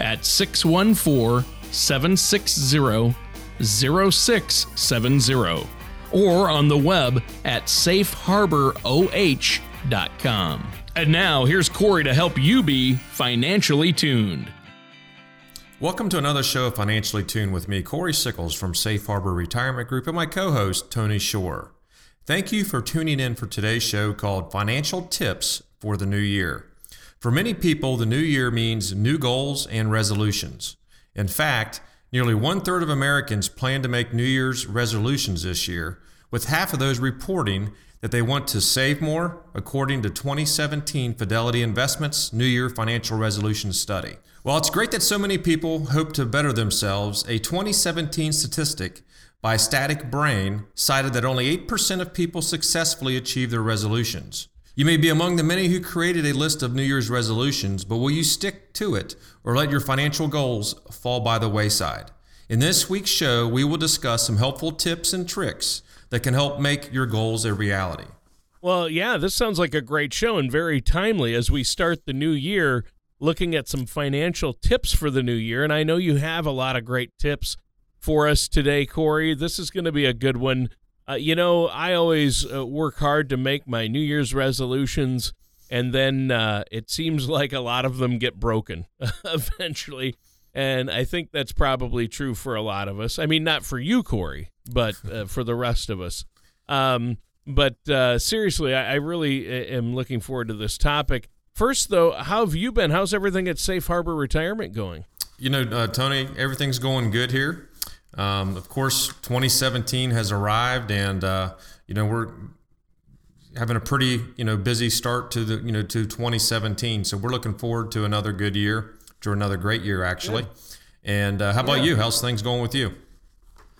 at 614 760 0670 or on the web at safeharboroh.com. And now, here's Corey to help you be financially tuned. Welcome to another show of Financially Tuned with me, Corey Sickles from Safe Harbor Retirement Group, and my co host, Tony Shore. Thank you for tuning in for today's show called Financial Tips for the New Year. For many people, the new year means new goals and resolutions. In fact, nearly one third of Americans plan to make New Year's resolutions this year, with half of those reporting that they want to save more, according to 2017 Fidelity Investments New Year Financial Resolution Study. While it's great that so many people hope to better themselves, a 2017 statistic by Static Brain cited that only 8% of people successfully achieve their resolutions. You may be among the many who created a list of New Year's resolutions, but will you stick to it or let your financial goals fall by the wayside? In this week's show, we will discuss some helpful tips and tricks that can help make your goals a reality. Well, yeah, this sounds like a great show and very timely as we start the new year looking at some financial tips for the new year. And I know you have a lot of great tips for us today, Corey. This is going to be a good one. Uh, you know, I always uh, work hard to make my New Year's resolutions, and then uh, it seems like a lot of them get broken eventually. And I think that's probably true for a lot of us. I mean, not for you, Corey, but uh, for the rest of us. Um, but uh, seriously, I, I really uh, am looking forward to this topic. First, though, how have you been? How's everything at Safe Harbor Retirement going? You know, uh, Tony, everything's going good here. Um, of course, 2017 has arrived, and uh, you know we're having a pretty you know busy start to the you know to 2017. So we're looking forward to another good year, to another great year actually. And uh, how about Yeah. you? How's things going with you?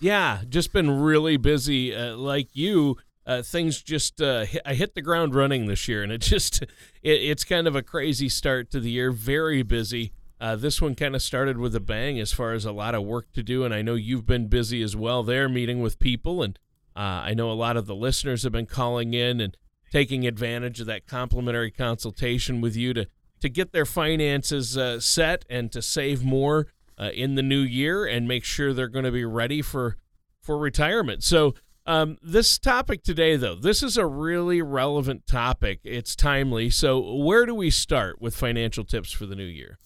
Yeah, just been really busy. Uh, like you, uh, things just uh, hit, I hit the ground running this year, and it just it, it's kind of a crazy start to the year. Very busy. Uh, this one kind of started with a bang as far as a lot of work to do, and I know you've been busy as well there, meeting with people, and uh, I know a lot of the listeners have been calling in and taking advantage of that complimentary consultation with you to to get their finances uh, set and to save more uh, in the new year and make sure they're going to be ready for for retirement. So um, this topic today, though, this is a really relevant topic. It's timely. So where do we start with financial tips for the new year?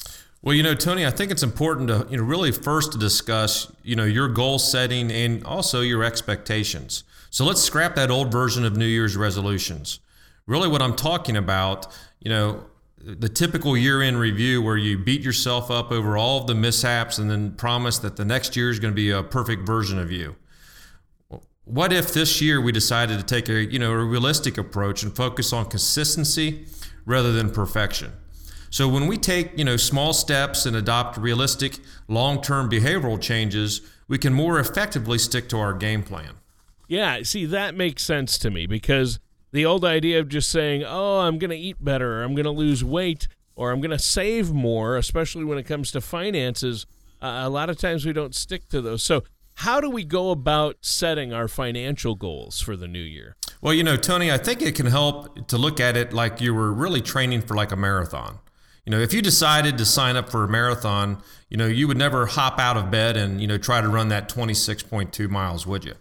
Well, you know, Tony, I think it's important to you know really first to discuss you know your goal setting and also your expectations. So let's scrap that old version of New Year's resolutions. Really, what I'm talking about, you know, the typical year-end review where you beat yourself up over all of the mishaps and then promise that the next year is going to be a perfect version of you. What if this year we decided to take a you know a realistic approach and focus on consistency rather than perfection? So when we take, you know, small steps and adopt realistic long-term behavioral changes, we can more effectively stick to our game plan. Yeah, see, that makes sense to me because the old idea of just saying, oh, I'm going to eat better, or I'm going to lose weight, or I'm going to save more, especially when it comes to finances, uh, a lot of times we don't stick to those. So, how do we go about setting our financial goals for the new year? Well, you know, Tony, I think it can help to look at it like you were really training for like a marathon. You know, if you decided to sign up for a marathon, you know, you would never hop out of bed and, you know, try to run that 26.2 miles, would you?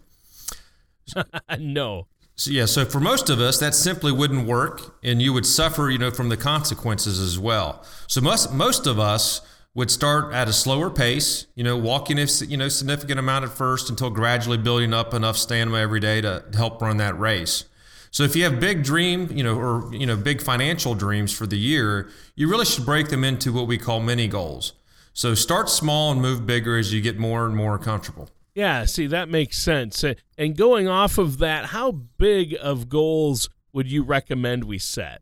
no. So, yeah, so for most of us, that simply wouldn't work, and you would suffer, you know, from the consequences as well. So most most of us would start at a slower pace, you know, walking a you know significant amount at first until gradually building up enough stamina every day to help run that race. So if you have big dream, you know, or you know, big financial dreams for the year, you really should break them into what we call mini goals. So start small and move bigger as you get more and more comfortable. Yeah, see that makes sense. And going off of that, how big of goals would you recommend we set?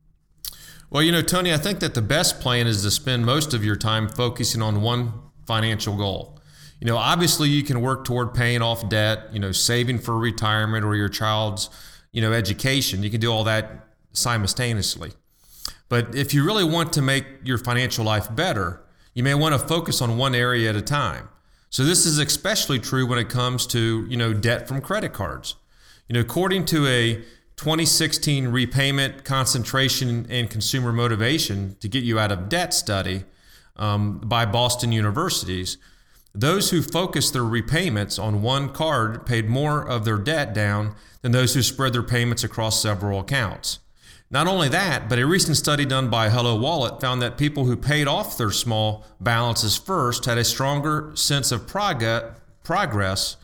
Well, you know, Tony, I think that the best plan is to spend most of your time focusing on one financial goal. You know, obviously you can work toward paying off debt, you know, saving for retirement or your child's, you know, education. You can do all that simultaneously. But if you really want to make your financial life better, you may want to focus on one area at a time. So this is especially true when it comes to, you know, debt from credit cards. You know, according to a 2016 repayment concentration and consumer motivation to get you out of debt study um, by Boston universities, those who focused their repayments on one card paid more of their debt down than those who spread their payments across several accounts. Not only that, but a recent study done by HelloWallet found that people who paid off their small balances first had a stronger sense of progress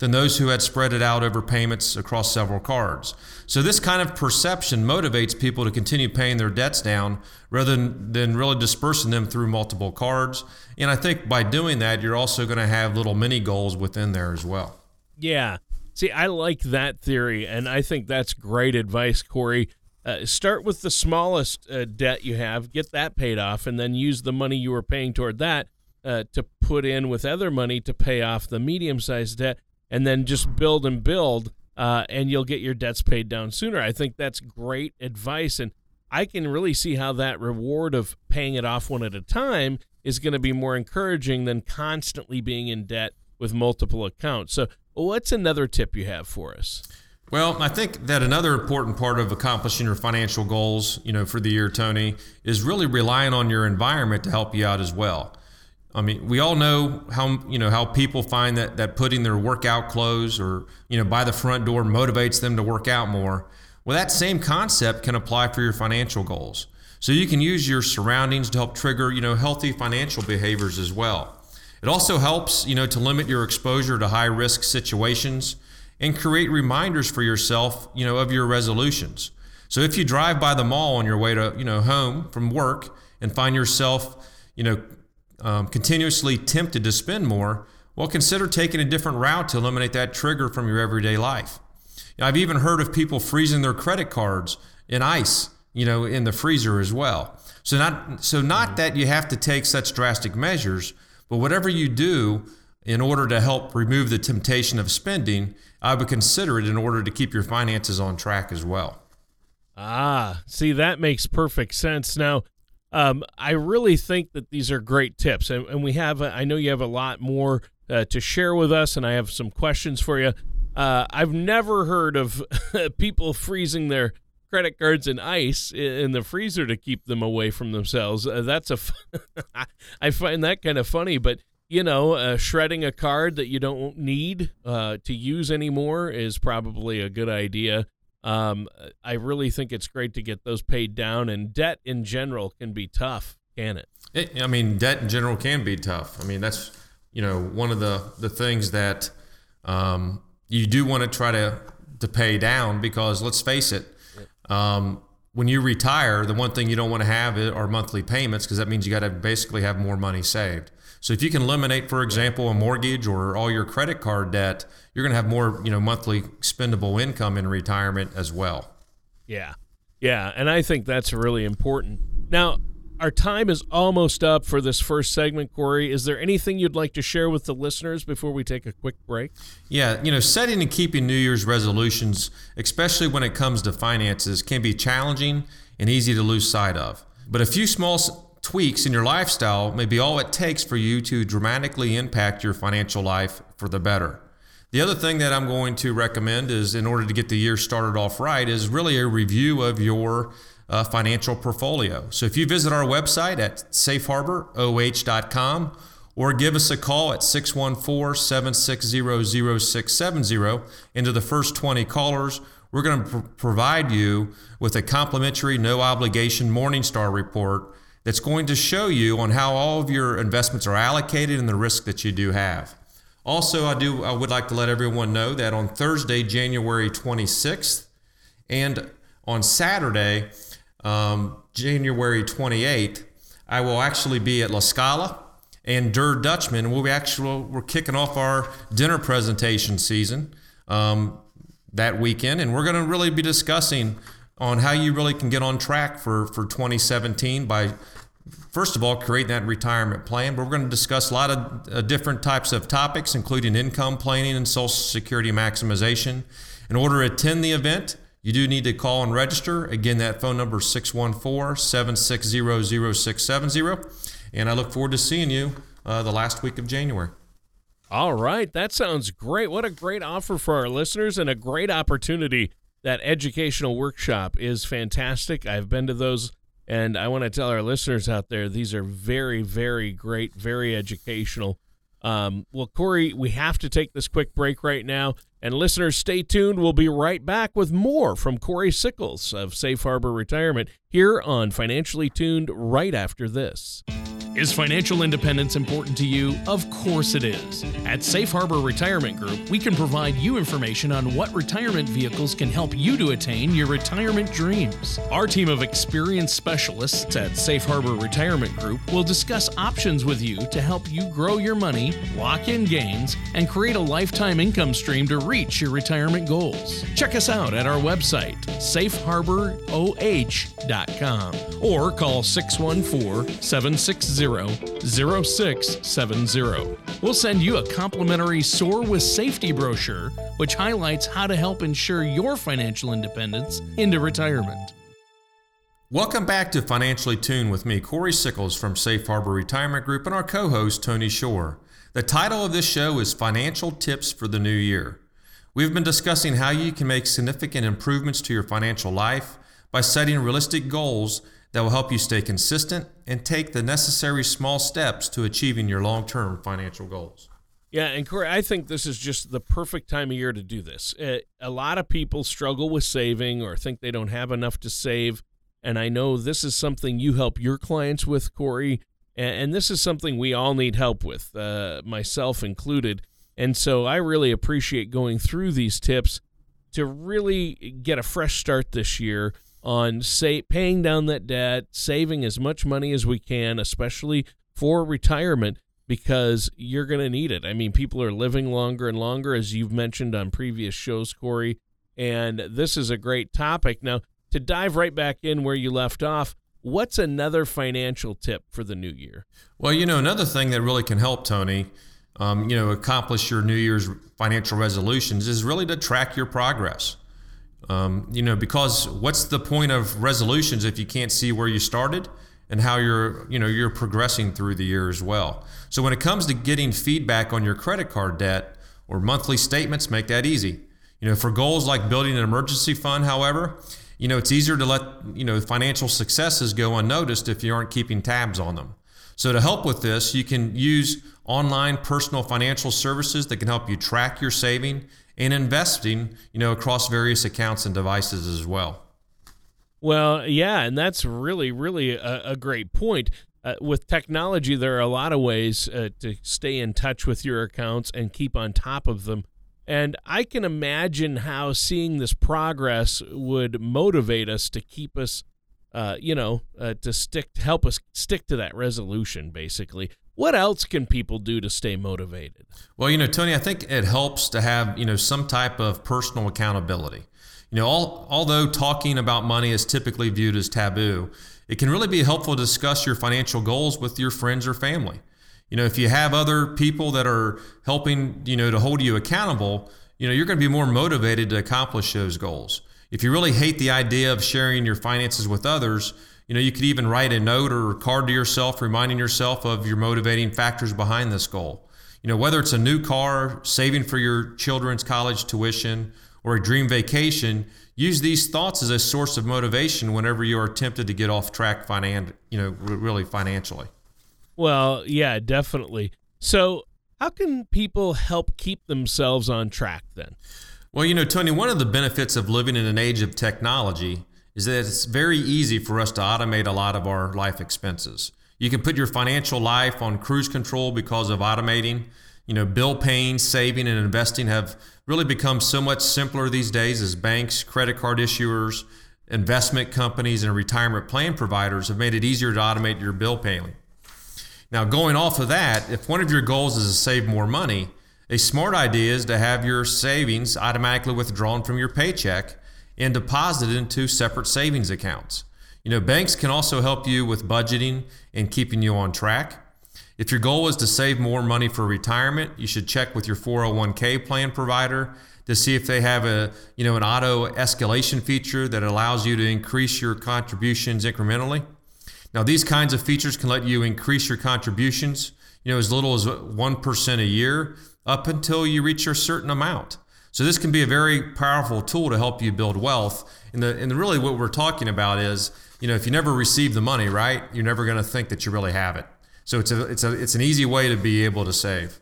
than those who had spread it out over payments across several cards. So, this kind of perception motivates people to continue paying their debts down rather than, than really dispersing them through multiple cards. And I think by doing that, you're also going to have little mini goals within there as well. Yeah. See, I like that theory, and I think that's great advice, Corey. Uh, start with the smallest uh, debt you have, get that paid off, and then use the money you were paying toward that uh, to put in with other money to pay off the medium sized debt and then just build and build, uh, and you'll get your debts paid down sooner. I think that's great advice, and I can really see how that reward of paying it off one at a time is going to be more encouraging than constantly being in debt with multiple accounts. So, what's another tip you have for us? Well, I think that another important part of accomplishing your financial goals, you know, for the year, Tony, is really relying on your environment to help you out as well. I mean, we all know how you know how people find that that putting their workout clothes or you know by the front door motivates them to work out more. Well, that same concept can apply for your financial goals. So you can use your surroundings to help trigger you know healthy financial behaviors as well. It also helps you know to limit your exposure to high risk situations and create reminders for yourself you know of your resolutions. So if you drive by the mall on your way to you know home from work and find yourself you know um, continuously tempted to spend more, well, consider taking a different route to eliminate that trigger from your everyday life. I've even heard of people freezing their credit cards in ice, you know, in the freezer as well. So not so not mm-hmm. that you have to take such drastic measures, but whatever you do in order to help remove the temptation of spending, I would consider it in order to keep your finances on track as well. Ah, see that makes perfect sense. Now, um, I really think that these are great tips, and, and we have. I know you have a lot more uh, to share with us, and I have some questions for you. Uh, I've never heard of people freezing their credit cards in ice in the freezer to keep them away from themselves. Uh, that's a. I find that kind of funny, but you know, uh, shredding a card that you don't need uh, to use anymore is probably a good idea. Um, I really think it's great to get those paid down, and debt in general can be tough, can it? it I mean, debt in general can be tough. I mean, that's you know one of the the things that um, you do want to try to to pay down because let's face it. Um, when you retire, the one thing you don't want to have are monthly payments because that means you got to basically have more money saved. So if you can eliminate, for example, a mortgage or all your credit card debt, you're going to have more, you know, monthly spendable income in retirement as well. Yeah. Yeah, and I think that's really important. Now, our time is almost up for this first segment, Corey. Is there anything you'd like to share with the listeners before we take a quick break? Yeah, you know, setting and keeping New Year's resolutions, especially when it comes to finances, can be challenging and easy to lose sight of. But a few small tweaks in your lifestyle may be all it takes for you to dramatically impact your financial life for the better. The other thing that I'm going to recommend is, in order to get the year started off right, is really a review of your uh, financial portfolio. So if you visit our website at safeharboroh.com or give us a call at 614 760 0670, into the first 20 callers, we're going to pr- provide you with a complimentary, no obligation Morningstar report that's going to show you on how all of your investments are allocated and the risk that you do have. Also, I do I would like to let everyone know that on Thursday, January 26th And on Saturday, um, January 28th, I will actually be at La Scala and Der Dutchman. We'll be actually we're kicking off our dinner presentation season um, that weekend, and we're going to really be discussing on how you really can get on track for for 2017 by first of all creating that retirement plan. But we're going to discuss a lot of uh, different types of topics, including income planning and Social Security maximization. In order to attend the event, you do need to call and register. Again, that phone number is 614 760 0670. And I look forward to seeing you uh, the last week of January. All right. That sounds great. What a great offer for our listeners and a great opportunity. That educational workshop is fantastic. I've been to those, and I want to tell our listeners out there these are very, very great, very educational. Um, well, Corey, we have to take this quick break right now. And listeners, stay tuned. We'll be right back with more from Corey Sickles of Safe Harbor Retirement here on Financially Tuned right after this. Is financial independence important to you? Of course it is. At Safe Harbor Retirement Group, we can provide you information on what retirement vehicles can help you to attain your retirement dreams. Our team of experienced specialists at Safe Harbor Retirement Group will discuss options with you to help you grow your money, lock in gains, and create a lifetime income stream to reach your retirement goals. Check us out at our website, safeharboroh.com, or call 614 760 0670. We'll send you a complimentary Soar with Safety brochure, which highlights how to help ensure your financial independence into retirement. Welcome back to Financially Tuned with me, Corey Sickles from Safe Harbor Retirement Group, and our co host, Tony Shore. The title of this show is Financial Tips for the New Year. We've been discussing how you can make significant improvements to your financial life by setting realistic goals that will help you stay consistent and take the necessary small steps to achieving your long term financial goals. Yeah, and Corey, I think this is just the perfect time of year to do this. Uh, a lot of people struggle with saving or think they don't have enough to save. And I know this is something you help your clients with, Corey. And, this is something we all need help with, uh, myself included. And so I really appreciate going through these tips to really get a fresh start this year on say paying down that debt, saving as much money as we can, especially for retirement because you're going to need it. I mean, people are living longer and longer as you've mentioned on previous shows, Corey, and this is a great topic. Now, to dive right back in where you left off, what's another financial tip for the new year? Well, you know, another thing that really can help Tony um, you know, accomplish your New Year's financial resolutions is really to track your progress. Um, you know, because what's the point of resolutions if you can't see where you started and how you're, you know, you're progressing through the year as well. So when it comes to getting feedback on your credit card debt or monthly statements, make that easy. You know, for goals like building an emergency fund, however, you know, it's easier to let, you know, financial successes go unnoticed if you aren't keeping tabs on them. So to help with this, you can use online personal financial services that can help you track your saving and investing, you know, across various accounts and devices as well. Well, yeah, and that's really, really a, a great point. Uh, with technology, there are a lot of ways uh, to stay in touch with your accounts and keep on top of them. And I can imagine how seeing this progress would motivate us to keep us, uh, you know, uh, to stick, to help us stick to that resolution, basically. What else can people do to stay motivated? Well, you know, Tony, I think it helps to have, you know, some type of personal accountability. You know, all, although talking about money is typically viewed as taboo, it can really be helpful to discuss your financial goals with your friends or family. You know, if you have other people that are helping, you know, to hold you accountable, you know, you're going to be more motivated to accomplish those goals. If you really hate the idea of sharing your finances with others, you know, you could even write a note or a card to yourself reminding yourself of your motivating factors behind this goal. You know, whether it's a new car, saving for your children's college tuition, or a dream vacation, use these thoughts as a source of motivation whenever you are tempted to get off track finan- you know, really financially. Well, yeah, definitely. So, how can people help keep themselves on track then? Well, you know, Tony, one of the benefits of living in an age of technology is that it's very easy for us to automate a lot of our life expenses. You can put your financial life on cruise control because of automating. You know, bill paying, saving, and investing have really become so much simpler these days as banks, credit card issuers, investment companies, and retirement plan providers have made it easier to automate your bill paying. Now, going off of that, if one of your goals is to save more money, a smart idea is to have your savings automatically withdrawn from your paycheck and deposited into separate savings accounts. You know, banks can also help you with budgeting and keeping you on track. If your goal is to save more money for retirement, you should check with your 401k plan provider to see if they have a, you know, an auto escalation feature that allows you to increase your contributions incrementally. Now, these kinds of features can let you increase your contributions, you know, as little as 1% a year up until you reach a certain amount. So this can be a very powerful tool to help you build wealth. And the and really what we're talking about is, you know, if you never receive the money, right, you're never going to think that you really have it. So it's a it's a it's an easy way to be able to save.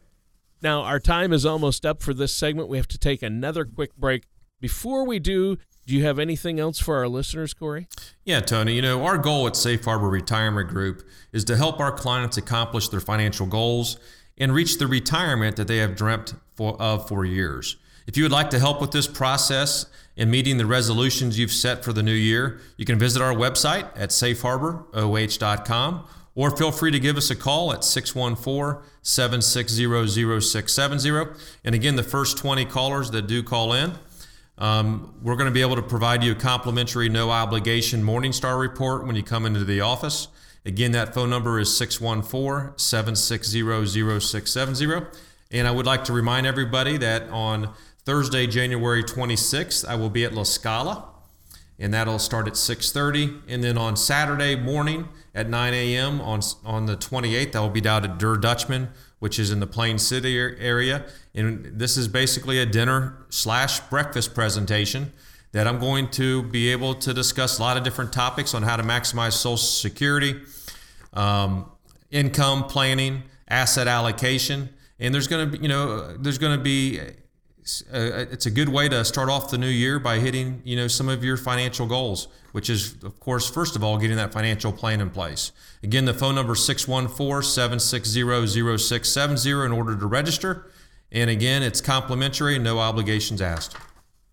Now our time is almost up for this segment. We have to take another quick break. Before we do, do you have anything else for our listeners, Corey? Yeah, Tony. You know, our goal at Safe Harbor Retirement Group is to help our clients accomplish their financial goals and reach the retirement that they have dreamt for, of for years. If you would like to help with this process in meeting the resolutions you've set for the new year, you can visit our website at safeharboroh.com or feel free to give us a call at 614 760 0670. And again, the first 20 callers that do call in, um, we're going to be able to provide you a complimentary, no obligation Morningstar report when you come into the office. Again, that phone number is 614 760 0670. And I would like to remind everybody that on Thursday, January 26th, I will be at La Scala and that'll start at 6.30 and then on saturday morning at 9 a.m on, on the 28th i will be down at der dutchman which is in the plain city area. And this is basically a dinner slash breakfast presentation that i'm going to be able to discuss a lot of different topics on how to maximize social security um, income planning asset allocation. And there's going to be you know there's going to be uh, it's a good way to start off the new year by hitting you know some of your financial goals which is of course first of all getting that financial plan in place. Again the phone number is 614-760-0670 in order to register. And again it's complimentary no obligations asked.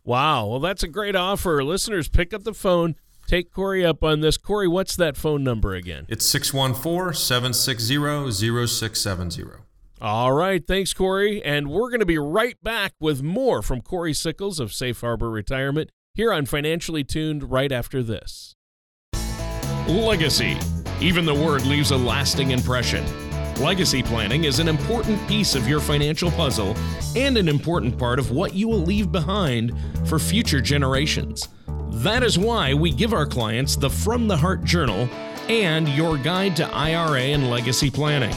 Wow. Well that's a great offer. Listeners pick up the phone. Take corey up on this. Corey what's that phone number again? It's 614-760-0670 all right. Thanks, Corey. And we're going to be right back with more from Corey Sickles of Safe Harbor Retirement here on Financially Tuned right after this. Legacy. Even the word leaves a lasting impression. Legacy planning is an important piece of your financial puzzle and an important part of what you will leave behind for future generations. That is why we give our clients the From the Heart Journal and your guide to IRA and legacy planning.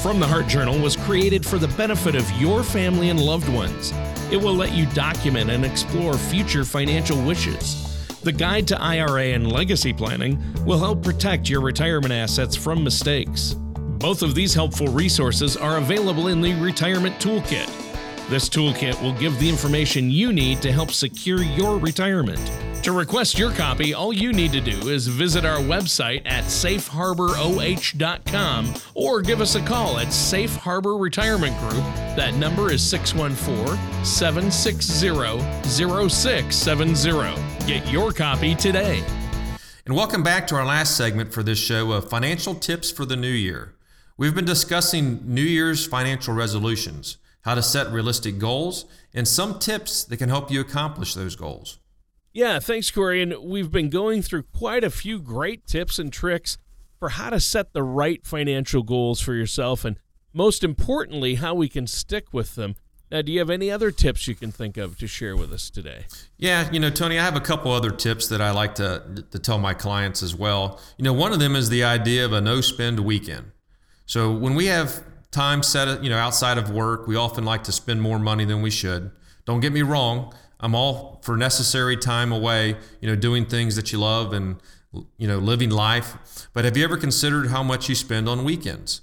From the Heart Journal was created for the benefit of your family and loved ones. It will let you document and explore future financial wishes. The Guide to IRA and Legacy Planning will help protect your retirement assets from mistakes. Both of these helpful resources are available in the Retirement Toolkit. This toolkit will give the information you need to help secure your retirement. To request your copy, all you need to do is visit our website at safeharboroh.com or give us a call at Safe Harbor Retirement Group. That number is 614 760 0670. Get your copy today. And welcome back to our last segment for this show of financial tips for the new year. We've been discussing New Year's financial resolutions, how to set realistic goals, and some tips that can help you accomplish those goals. Yeah, thanks, Corey. And we've been going through quite a few great tips and tricks for how to set the right financial goals for yourself and most importantly, how we can stick with them. Now, do you have any other tips you can think of to share with us today? Yeah, you know, Tony, I have a couple other tips that I like to, to tell my clients as well. You know, one of them is the idea of a no spend weekend. So when we have time set, you know, outside of work, we often like to spend more money than we should. Don't get me wrong. I'm all for necessary time away, you know, doing things that you love and you know, living life. But have you ever considered how much you spend on weekends?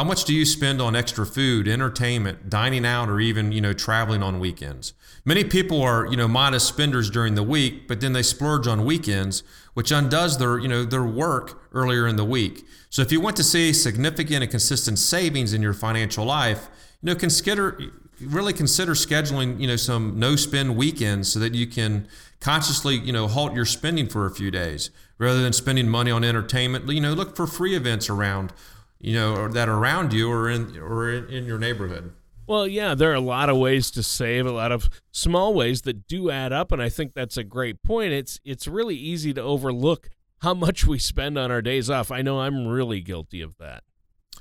How much do you spend on extra food, entertainment, dining out, or even, you know, traveling on weekends? Many people are, you know, modest spenders during the week, but then they splurge on weekends, which undoes their, you know, their work earlier in the week. So if you want to see significant and consistent savings in your financial life, you know, consider really consider scheduling, you know, some no spend weekends so that you can consciously, you know, halt your spending for a few days rather than spending money on entertainment. You know, look for free events around, you know, or that are around you or in or in, in your neighborhood. Well, yeah, there are a lot of ways to save, a lot of small ways that do add up, and I think that's a great point. It's it's really easy to overlook how much we spend on our days off. I know I'm really guilty of that.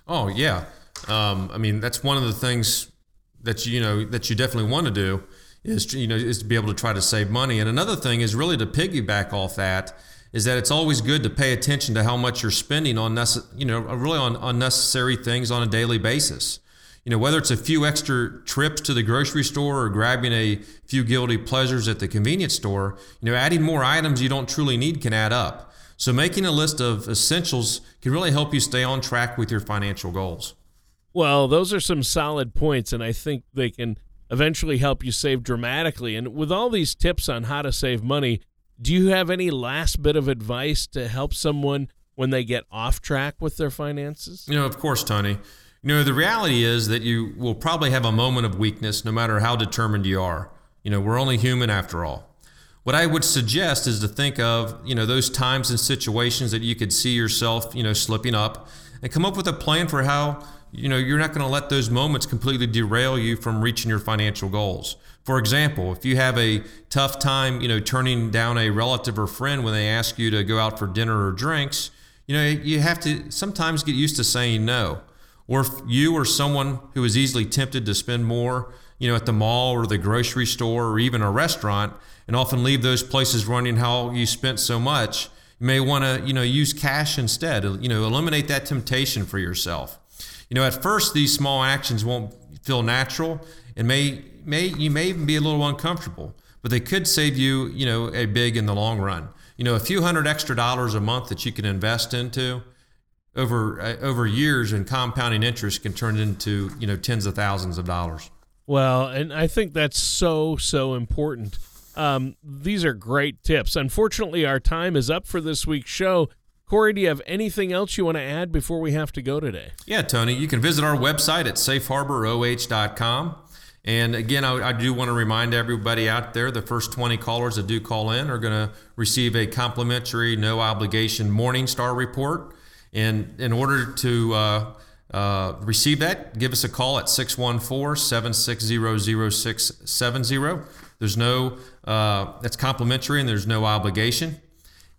Oh yeah, um, I mean that's one of the things that you know that you definitely want to do is you know is to be able to try to save money. And another thing is really to piggyback off that is that it's always good to pay attention to how much you're spending on you know really on unnecessary things on a daily basis you know, whether it's a few extra trips to the grocery store or grabbing a few guilty pleasures at the convenience store, you know, adding more items you don't truly need can add up. So making a list of essentials can really help you stay on track with your financial goals. Well, those are some solid points, and I think they can eventually help you save dramatically. And with all these tips on how to save money, do you have any last bit of advice to help someone when they get off track with their finances? You know, of course, Tony. You know, the reality is that you will probably have a moment of weakness no matter how determined you are. You know, we're only human after all. What I would suggest is to think of, you know, those times and situations that you could see yourself, you know, slipping up and come up with a plan for how, you know, you're not going to let those moments completely derail you from reaching your financial goals. For example, if you have a tough time, you know, turning down a relative or friend when they ask you to go out for dinner or drinks, you know, you have to sometimes get used to saying no or if you or someone who is easily tempted to spend more, you know, at the mall or the grocery store or even a restaurant, and often leave those places running how you spent so much, you may want to, you know, use cash instead. You know, eliminate that temptation for yourself. You know, at first these small actions won't feel natural and may may you may even be a little uncomfortable, but they could save you, you know, a big in the long run. You know, a few hundred extra dollars a month that you can invest into over uh, over years and compounding interest can turn into you know tens of thousands of dollars. Well, and I think that's so so important. Um, these are great tips. Unfortunately, our time is up for this week's show. Corey, do you have anything else you want to add before we have to go today? Yeah, Tony, you can visit our website at safeharboroh.com. And again, I, I, do want to remind everybody out there the first 20 callers that do call in are going to receive a complimentary, no obligation Morningstar report. And in order to uh, uh, receive that, give us a call at 614 760 0670. There's no, uh, that's complimentary and there's no obligation.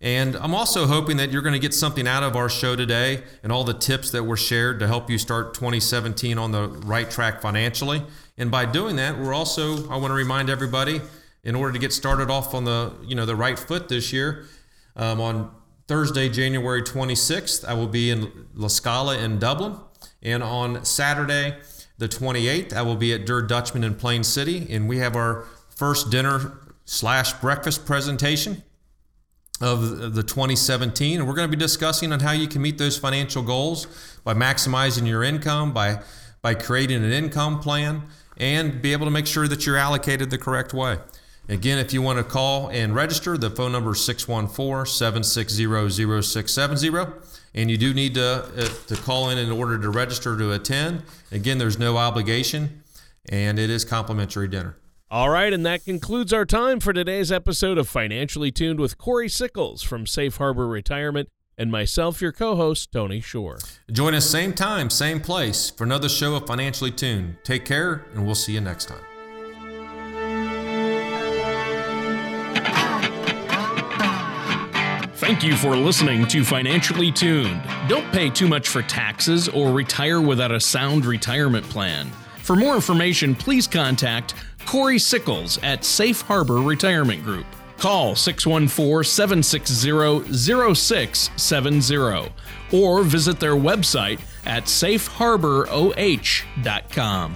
And I'm also hoping that you're going to get something out of our show today and all the tips that were shared to help you start 2017 on the right track financially. And by doing that, we're also, I want to remind everybody, in order to get started off on the, you know, the right foot this year, um, on Thursday, January 26th, I will be in La Scala in Dublin. And on Saturday, the 28th, I will be at Der Dutchman in Plain City. And we have our first dinner slash breakfast presentation of the 2017. And we're going to be discussing on how you can meet those financial goals by maximizing your income, by, by creating an income plan, and be able to make sure that you're allocated the correct way. Again, if you want to call and register, the phone number is 614 760 0670. And you do need to, uh, to call in in order to register to attend. Again, there's no obligation, and it is complimentary dinner. All right, and that concludes our time for today's episode of Financially Tuned with Corey Sickles from Safe Harbor Retirement and myself, your co host, Tony Shore. Join us same time, same place for another show of Financially Tuned. Take care, and we'll see you next time. Thank you for listening to Financially Tuned. Don't pay too much for taxes or retire without a sound retirement plan. For more information, please contact Corey Sickles at Safe Harbor Retirement Group. Call 614 760 0670 or visit their website at safeharboroh.com.